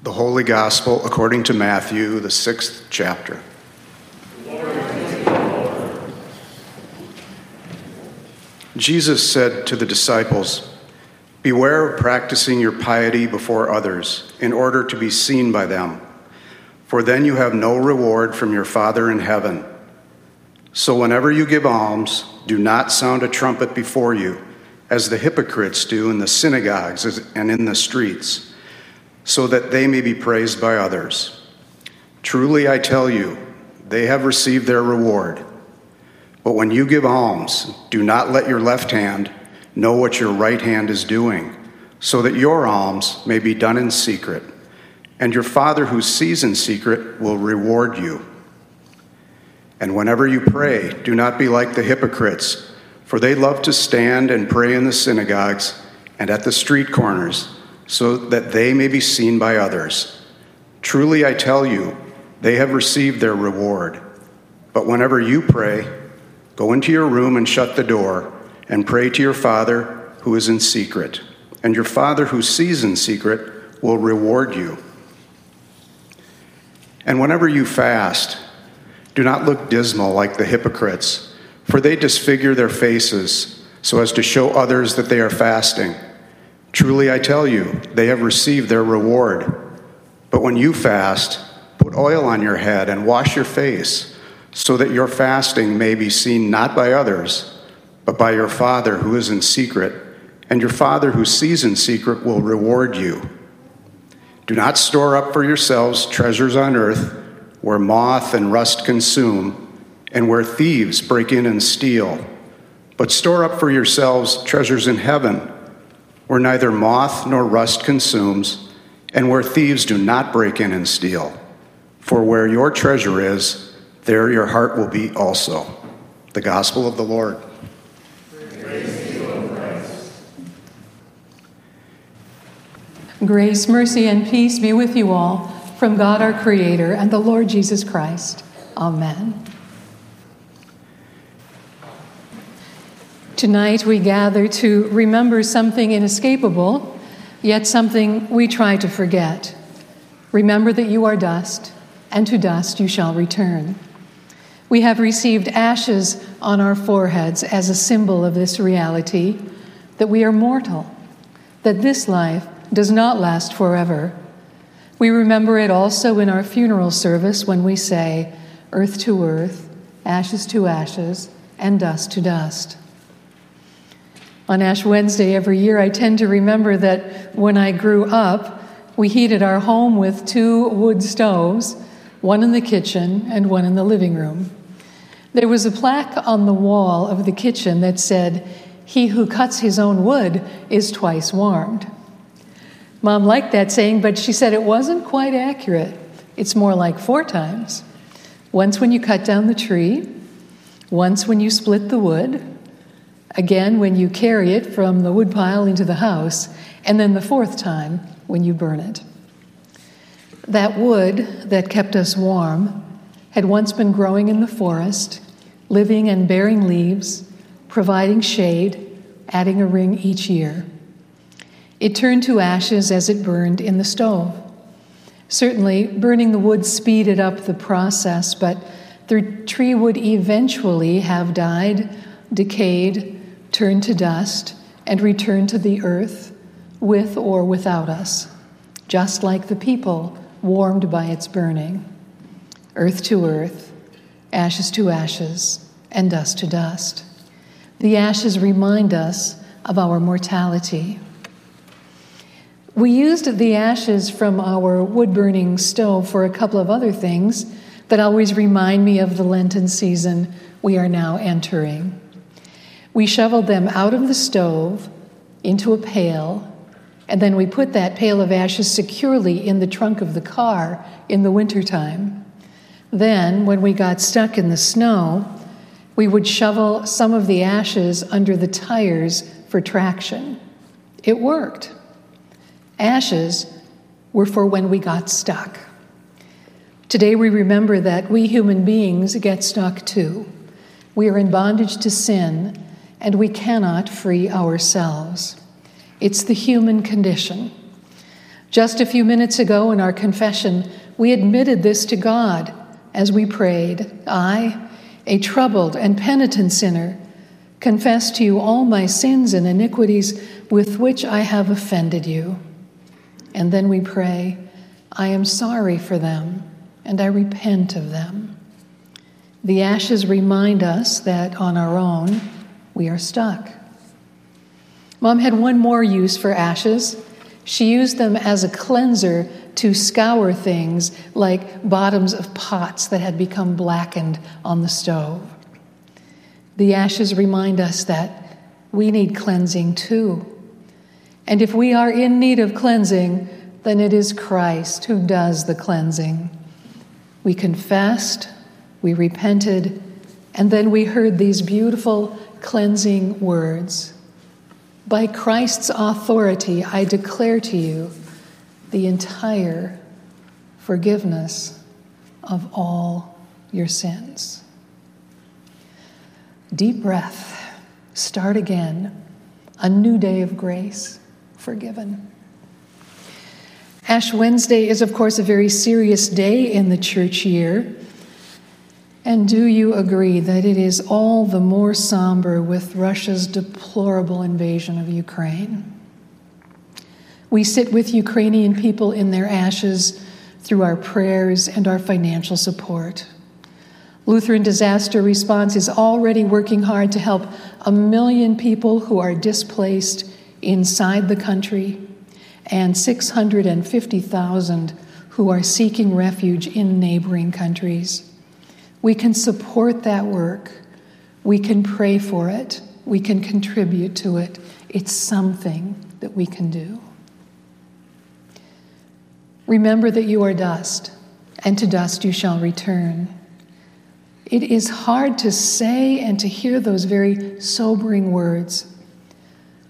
The Holy Gospel according to Matthew, the sixth chapter. Jesus said to the disciples, Beware of practicing your piety before others in order to be seen by them, for then you have no reward from your Father in heaven. So whenever you give alms, do not sound a trumpet before you, as the hypocrites do in the synagogues and in the streets, so that they may be praised by others. Truly I tell you, they have received their reward. But when you give alms, do not let your left hand know what your right hand is doing, so that your alms may be done in secret, and your Father who sees in secret will reward you. And whenever you pray, do not be like the hypocrites, for they love to stand and pray in the synagogues and at the street corners, so that they may be seen by others. Truly I tell you, they have received their reward. But whenever you pray, go into your room and shut the door, and pray to your Father who is in secret. And your Father who sees in secret will reward you. And whenever you fast, do not look dismal like the hypocrites, for they disfigure their faces so as to show others that they are fasting. Truly I tell you, they have received their reward. But when you fast, put oil on your head and wash your face, so that your fasting may be seen not by others, but by your Father who is in secret, and your Father who sees in secret will reward you. Do not store up for yourselves treasures on earth where moth and rust consume, and where thieves break in and steal. But store up for yourselves treasures in heaven, where neither moth nor rust consumes, and where thieves do not break in and steal. For where your treasure is, there your heart will be also. The Gospel of the Lord. Grace, mercy, and peace be with you all from God our Creator and the Lord Jesus Christ. Amen. Tonight we gather to remember something inescapable, yet something we try to forget. Remember that you are dust, and to dust you shall return. We have received ashes on our foreheads as a symbol of this reality that we are mortal, that this life does not last forever we remember it also in our funeral service when we say, Earth to earth, ashes to ashes, and dust to dust. On Ash Wednesday every year, I tend to remember that when I grew up, we heated our home with two wood stoves, one in the kitchen and one in the living room. There was a plaque on the wall of the kitchen that said, He who cuts his own wood is twice warmed. Mom liked that saying, but she said it wasn't quite accurate. It's more like four times. Once when you cut down the tree, once when you split the wood, again when you carry it from the woodpile into the house, and then the fourth time when you burn it. That wood that kept us warm had once been growing in the forest, living and bearing leaves, providing shade, adding a ring each year. It turned to ashes as it burned in the stove. Certainly, burning the wood speeded up the process, but the tree would eventually have died, decayed, turned to dust, and return to the earth with or without us, just like the people warmed by its burning. Earth to earth, ashes to ashes, and dust to dust. The ashes remind us of our mortality. We used the ashes from our wood burning stove for a couple of other things that always remind me of the Lenten season we are now entering. We shoveled them out of the stove into a pail, and then we put that pail of ashes securely in the trunk of the car in the wintertime. Then, when we got stuck in the snow, we would shovel some of the ashes under the tires for traction. It worked. Ashes were for when we got stuck. Today we remember that we human beings get stuck too. We are in bondage to sin and we cannot free ourselves. It's the human condition. Just a few minutes ago in our confession, we admitted this to God as we prayed I, a troubled and penitent sinner, confess to you all my sins and iniquities with which I have offended you. And then we pray, I am sorry for them and I repent of them. The ashes remind us that on our own, we are stuck. Mom had one more use for ashes. She used them as a cleanser to scour things like bottoms of pots that had become blackened on the stove. The ashes remind us that we need cleansing too. And if we are in need of cleansing, then it is Christ who does the cleansing. We confessed, we repented, and then we heard these beautiful cleansing words. By Christ's authority, I declare to you the entire forgiveness of all your sins. Deep breath, start again, a new day of grace, forgiven. Ash Wednesday is, of course, a very serious day in the church year. And do you agree that it is all the more somber with Russia's deplorable invasion of Ukraine? We sit with Ukrainian people in their ashes through our prayers and our financial support. Lutheran Disaster Response is already working hard to help a million people who are displaced inside the country and 650,000 who are seeking refuge in neighboring countries. We can support that work. We can pray for it. We can contribute to it. It's something that we can do. Remember that you are dust, and to dust you shall return. It is hard to say and to hear those very sobering words.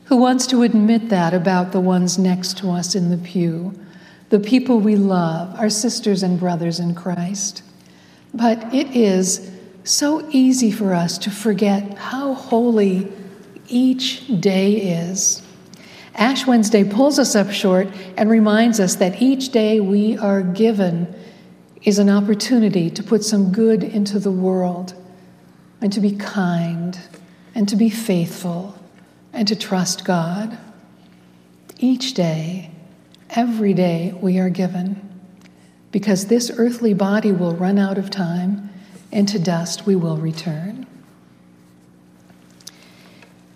Who wants to admit that about the ones next to us in the pew, the people we love, our sisters and brothers in Christ? But it is so easy for us to forget how holy each day is. Ash Wednesday pulls us up short and reminds us that each day we are given is an opportunity to put some good into the world and to be kind and to be faithful and to trust God. Each day, every day, we are given because this earthly body will run out of time, and to dust we will return.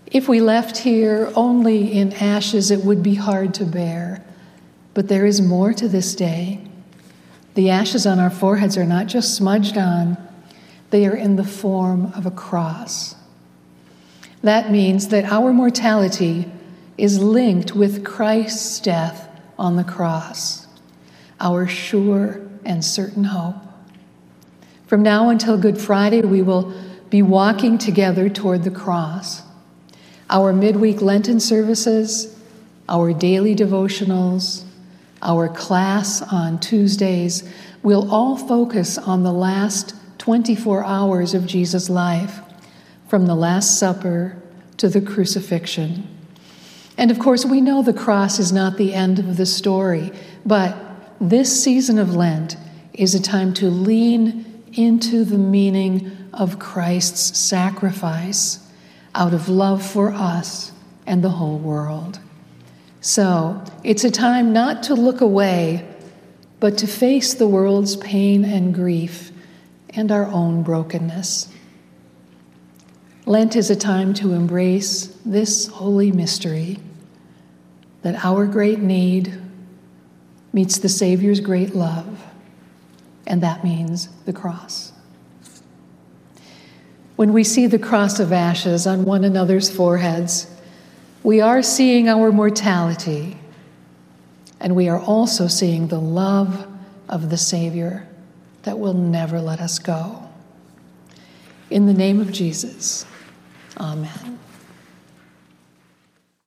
If we left here only in ashes, it would be hard to bear. But there is more to this day. The ashes on our foreheads are not just smudged on, they are in the form of a cross. That means that our mortality is linked with Christ's death on the cross our sure and certain hope. From now until Good Friday, we will be walking together toward the cross. Our midweek Lenten services, our daily devotionals, our class on Tuesdays will all focus on the last 24 hours of Jesus' life, from the Last Supper to the crucifixion. And of course, we know the cross is not the end of the story, but this season of Lent is a time to lean into the meaning of Christ's sacrifice out of love for us and the whole world. So it's a time not to look away, but to face the world's pain and grief and our own brokenness. Lent is a time to embrace this holy mystery that our great need meets the Savior's great love, and that means the cross. When we see the cross of ashes on one another's foreheads, we are seeing our mortality, and we are also seeing the love of the Savior that will never let us go. In the name of Jesus, amen.